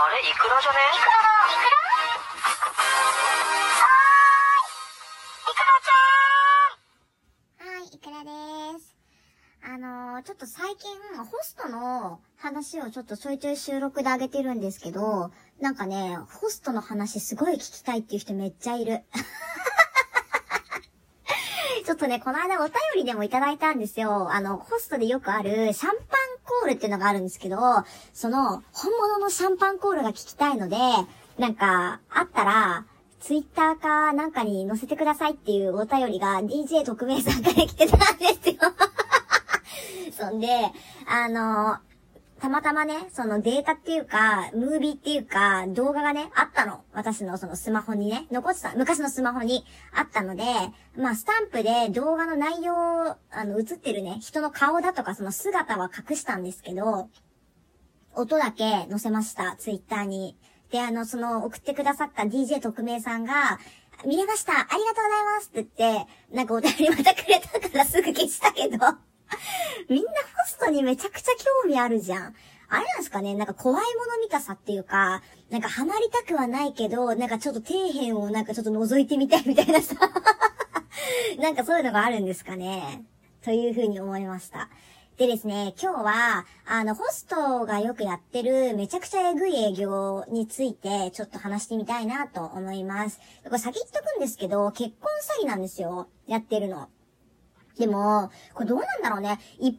あれ？イクラじゃね？イクラだイクラはーい、イクラちゃんはい、イクラです。あのー、ちょっと最近、ホストの話をちょっとちょいちょい収録で上げてるんですけど、なんかね、ホストの話すごい聞きたいっていう人めっちゃいる。ちょっとね、この間お便りでもいただいたんですよ。あの、ホストでよくあるシャンパンコールっていうのがあるんですけど、その、本物のシャンパンコールが聞きたいので、なんか、あったら、ツイッターかなんかに載せてくださいっていうお便りが DJ 特命さんから来てたんですよ。そんで、あの、たまたまね、そのデータっていうか、ムービーっていうか、動画がね、あったの。私のそのスマホにね、残ってた、昔のスマホにあったので、まあ、スタンプで動画の内容を、あの、映ってるね、人の顔だとかその姿は隠したんですけど、音だけ載せました、ツイッターに。で、あの、その、送ってくださった DJ 特命さんが、見れました。ありがとうございますって言って、なんかお便りまたくれたからすぐ消したけど、みんなホストにめちゃくちゃ興味あるじゃん。あれなんですかね？なんか怖いもの見たさっていうか、なんかハマりたくはないけど、なんかちょっと底辺をなんかちょっと覗いてみたいみたいなさ。なんかそういうのがあるんですかね？というふうに思いました。でですね、今日は、あの、ホストがよくやってるめちゃくちゃエグい営業についてちょっと話してみたいなと思います。これ先言っとくんですけど、結婚詐欺なんですよ。やってるの。でも、これどうなんだろうね。一般の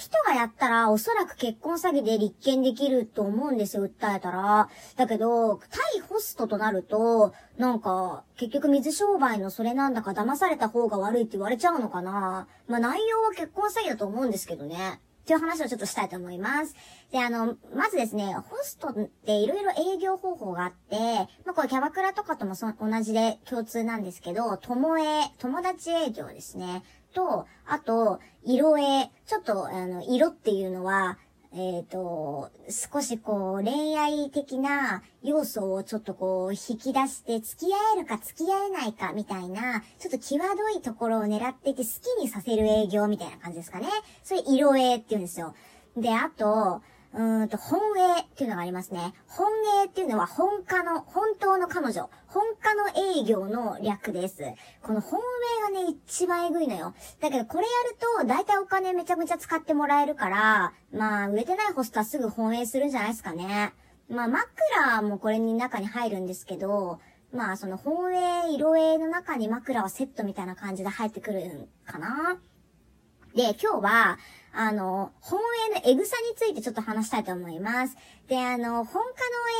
人がやったら、おそらく結婚詐欺で立件できると思うんですよ、訴えたら。だけど、対ホストとなると、なんか、結局水商売のそれなんだか騙された方が悪いって言われちゃうのかな。まあ内容は結婚詐欺だと思うんですけどね。っていう話をちょっとしたいと思います。で、あの、まずですね、ホストっていろいろ営業方法があって、まあ、これキャバクラとかともそ同じで共通なんですけど、友営、友達営業ですね。と、あと、色絵。ちょっと、あの、色っていうのは、えっ、と、少しこう、恋愛的な要素をちょっとこう、引き出して、付き合えるか付き合えないかみたいな、ちょっと際どいところを狙ってて好きにさせる営業みたいな感じですかね。それ色絵って言うんですよ。で、あと、うんと、本営っていうのがありますね。本営っていうのは本家の、本当の彼女、本家の営業の略です。この本営がね、一番エグいのよ。だけどこれやると、だいたいお金めちゃめちゃ使ってもらえるから、まあ、売れてないホストはすぐ本営するんじゃないですかね。まあ、枕もこれに中に入るんですけど、まあ、その本営、色営の中に枕はセットみたいな感じで入ってくるんかな。で、今日は、あの、本営のエグさについてちょっと話したいと思います。で、あの、本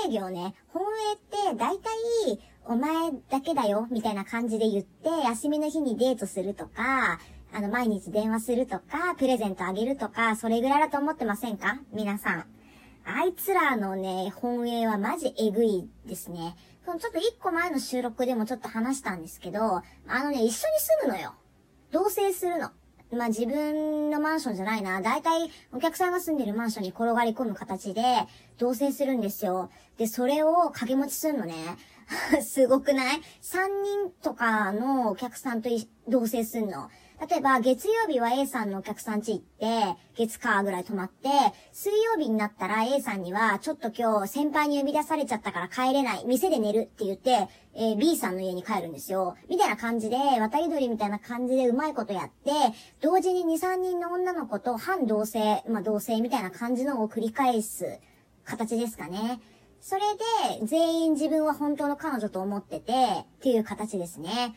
家の営業ね、本営って大体、お前だけだよ、みたいな感じで言って、休みの日にデートするとか、あの、毎日電話するとか、プレゼントあげるとか、それぐらいだと思ってませんか？皆さん。あいつらのね、本営はマジエグいですね。ちょっと一個前の収録でもちょっと話したんですけど、あのね、一緒に住むのよ。同棲するの。まあ、自分のマンションじゃないな。だいたいお客さんが住んでるマンションに転がり込む形で同棲するんですよ。で、それを掛け持ちするのね。すごくない ?3 人とかのお客さんと同棲するの。例えば、月曜日は A さんのお客さん家行って、月火ぐらい泊まって、水曜日になったら A さんには、ちょっと今日先輩に呼び出されちゃったから帰れない、店で寝るって言って、えー B さんの家に帰るんですよ。みたいな感じで、渡り鳥みたいな感じでうまいことやって、同時に2、3人の女の子と反同性、まあ同性みたいな感じのを繰り返す形ですかね。それで、全員自分は本当の彼女と思ってて、っていう形ですね。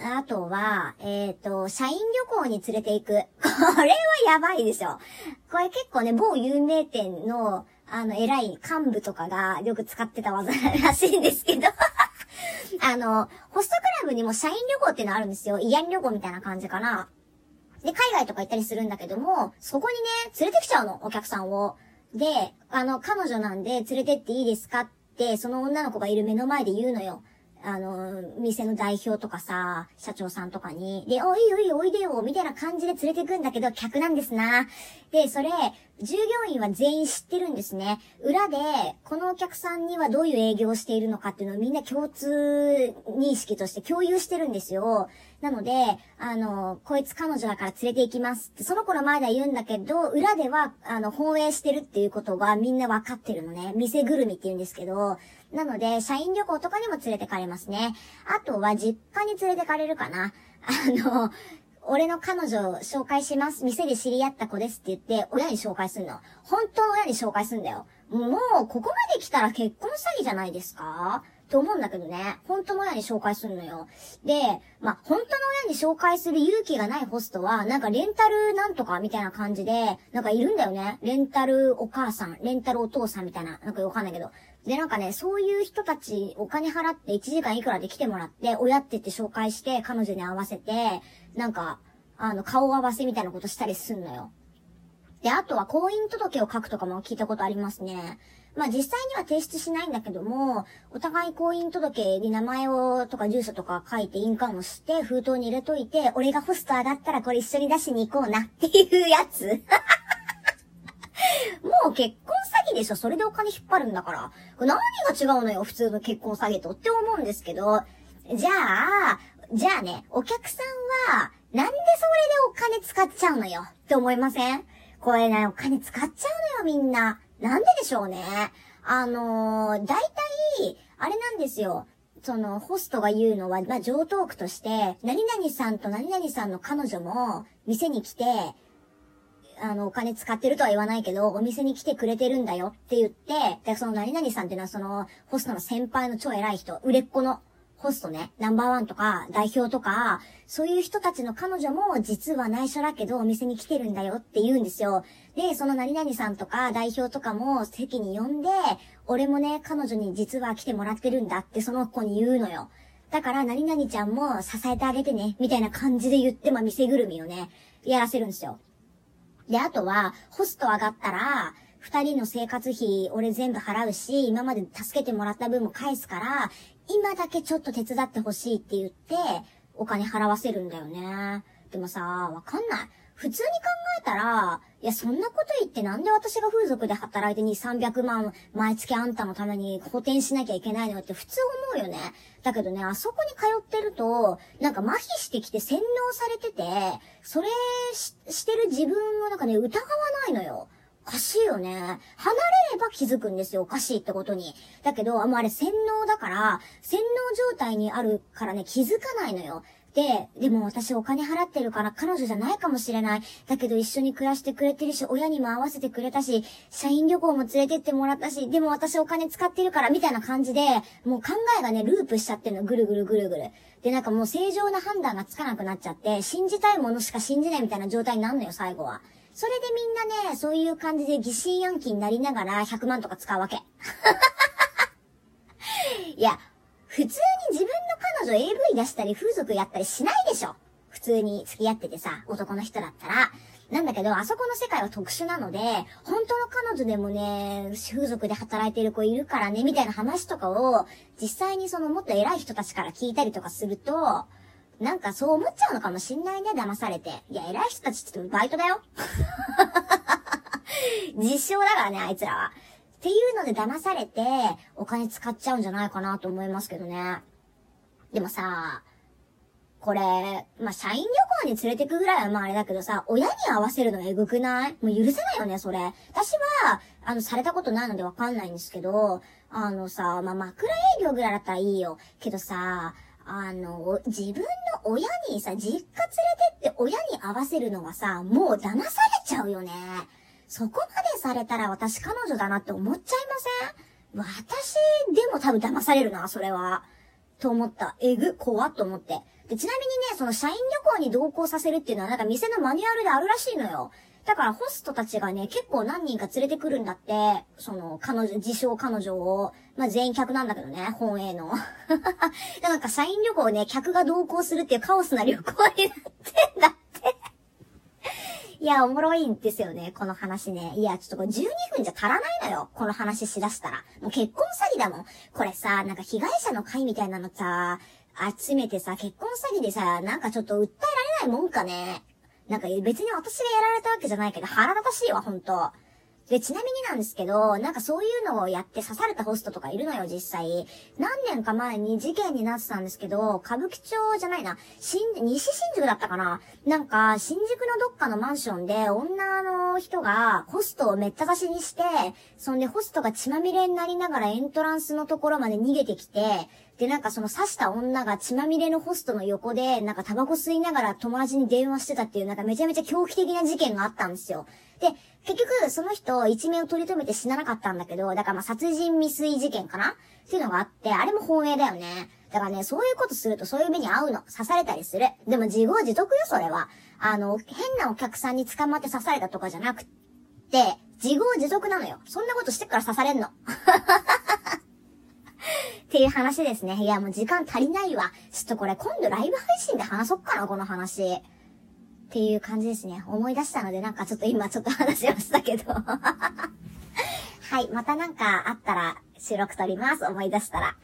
あとは、えっ、と、社員旅行に連れて行く。これはやばいでしょ。これ結構ね、某有名店の、あの、偉い幹部とかがよく使ってた技らしいんですけど。あの、ホストクラブにも社員旅行っていうのあるんですよ。慰安旅行みたいな感じかな。で、海外とか行ったりするんだけども、そこにね、連れてきちゃうの、お客さんを。で、あの、彼女なんで連れてっていいですかって、その女の子がいる目の前で言うのよ。あの、店の代表とかさ、社長さんとかに。で、おいおい、おいでよ、みたいな感じで連れてくんだけど、客なんですな。で、それ、従業員は全員知ってるんですね。裏で、このお客さんにはどういう営業をしているのかっていうのをみんな共通認識として共有してるんですよ。なので、あの、こいつ彼女だから連れて行きますって、その頃前では言うんだけど、裏では、あの、放映してるっていうことがみんなわかってるのね。店ぐるみって言うんですけど、なので、社員旅行とかにも連れてかれますね。あとは、実家に連れてかれるかな。あの、俺の彼女を紹介します。店で知り合った子ですって言って、親に紹介すんの。本当の親に紹介すんだよ。もう、ここまで来たら結婚詐欺じゃないですか？って思うんだけどね。本当の親に紹介するのよ。で、まあ、本当の親に紹介する勇気がないホストは、なんかレンタルなんとかみたいな感じで、なんかいるんだよね。レンタルお母さん、レンタルお父さんみたいな、なんかわかんないけど。で、なんかね、そういう人たちお金払って1時間いくらで来てもらって、親って言って紹介して彼女に合わせて、なんか、あの、顔合わせみたいなことしたりすんのよ。で、あとは婚姻届を書くとかも聞いたことありますね。まあ実際には提出しないんだけども、お互い婚姻届に名前をとか住所とか書いて印鑑をして封筒に入れといて、俺がホスト上がったらこれ一緒に出しに行こうなっていうやつ。もう結婚詐欺でしょそれでお金引っ張るんだから。何が違うのよ普通の結婚詐欺とって思うんですけど。じゃあ、じゃあね、お客さんは、なんでそれでお金使っちゃうのよ？って思いません？これね、お金使っちゃうのよみんな。なんででしょうね？あのー、大体、あれなんですよ。その、ホストが言うのは、まあ、上トークとして、何々さんと何々さんの彼女も、店に来て、あの、お金使ってるとは言わないけど、お店に来てくれてるんだよって言って、で、その何々さんっていうのはその、ホストの先輩の超偉い人、売れっ子のホストね、ナンバーワンとか代表とか、そういう人たちの彼女も実は内緒だけどお店に来てるんだよって言うんですよ。で、その何々さんとか代表とかも席に呼んで、俺もね、彼女に実は来てもらってるんだってその子に言うのよ。だから何々ちゃんも支えてあげてね、みたいな感じで言って、まあ店ぐるみをね、やらせるんですよ。で、あとは、ホスト上がったら、二人の生活費俺全部払うし、今まで助けてもらった分も返すから、今だけちょっと手伝ってほしいって言って、お金払わせるんだよね。でもさ、わかんない。普通に考えたら、いや、そんなこと言ってなんで私が風俗で働いて2、300万毎月あんたのために補填しなきゃいけないのって普通思うよね。だけどね、あそこに通ってると、なんか麻痺してきて洗脳されてて、それししてる自分をなんかね、疑わないのよ。おかしいよね。離れれば気づくんですよ。おかしいってことに。だけど、あもうあれ洗脳だから、洗脳状態にあるからね、気づかないのよ。で、でも私お金払ってるから彼女じゃないかもしれない。だけど一緒に暮らしてくれてるし、親にも合わせてくれたし、社員旅行も連れてってもらったし、でも私お金使ってるから、みたいな感じで、もう考えがね、ループしちゃってるの。ぐるぐるぐるぐる。で、なんかもう正常な判断がつかなくなっちゃって、信じたいものしか信じないみたいな状態になるのよ、最後は。それでみんなね、そういう感じで疑心暗鬼になりながら100万とか使うわけ。いや、普通に自分の彼女 AV 出したり風俗やったりしないでしょ。普通に付き合っててさ、男の人だったら。なんだけど、あそこの世界は特殊なので、本当の彼女でもね、風俗で働いてる子いるからね、みたいな話とかを、実際にそのもっと偉い人たちから聞いたりとかすると、なんかそう思っちゃうのかもしんないね、騙されて。いや、偉い人たちってバイトだよ。実証だからね、あいつらは。っていうので騙されて、お金使っちゃうんじゃないかなと思いますけどね。でもさ、これ、まあ、社員旅行に連れてくぐらいはまああれだけどさ、親に合わせるのえぐくない？もう許せないよね、それ。私は、あの、されたことないのでわかんないんですけど、あのさ、まあ、枕営業ぐらいだったらいいよ。けどさ、あの、自分の親にさ、実家連れてって親に合わせるのはさ、もう騙されちゃうよね。そこまでされたら私彼女だなって思っちゃいません？私でも多分騙されるな、それは。と思った。えぐ、怖っと思って。で、ちなみにね、その社員旅行に同行させるっていうのはなんか店のマニュアルであるらしいのよ。だからホストたちがね、結構何人か連れてくるんだって、その、彼女、自称彼女を、まあ、全員客なんだけどね、本営の。なんか社員旅行ね、客が同行するっていうカオスな旅行になってんだ。いや、おもろいんですよね、この話ね。いや、ちょっとこれ12分じゃ足らないのよ。この話しだしたら。もう結婚詐欺だもん。これさ、なんか被害者の会みたいなのさ、集めてさ、結婚詐欺でさ、なんかちょっと訴えられないもんかね。なんか別に私がやられたわけじゃないけど腹立たしいわ、ほんと。で、ちなみになんですけど、なんかそういうのをやって刺されたホストとかいるのよ、実際。何年か前に事件になってたんですけど、歌舞伎町じゃないな、新、西新宿だったかななんか、新宿のどっかのマンションで、女の人がホストをめった刺しにして、そんでホストが血まみれになりながらエントランスのところまで逃げてきて、で、なんかその刺した女が血まみれのホストの横で、なんかタバコ吸いながら友達に電話してたっていう、なんかめちゃめちゃ狂気的な事件があったんですよ。で、結局、その人、一命を取り留めて死ななかったんだけど、だからまあ殺人未遂事件かな？っていうのがあって、あれも本営だよね。だからね、そういうことするとそういう目に遭うの。刺されたりする。でも自業自得よ、それは。あの、変なお客さんに捕まって刺されたとかじゃなくて、自業自得なのよ。そんなことしてから刺されんの。っていう話ですね。いや、もう時間足りないわ。ちょっとこれ今度ライブ配信で話そっかな、この話。っていう感じですね。思い出したので、なんかちょっと今ちょっと話しましたけど。はい、またなんかあったら収録撮ります。思い出したら。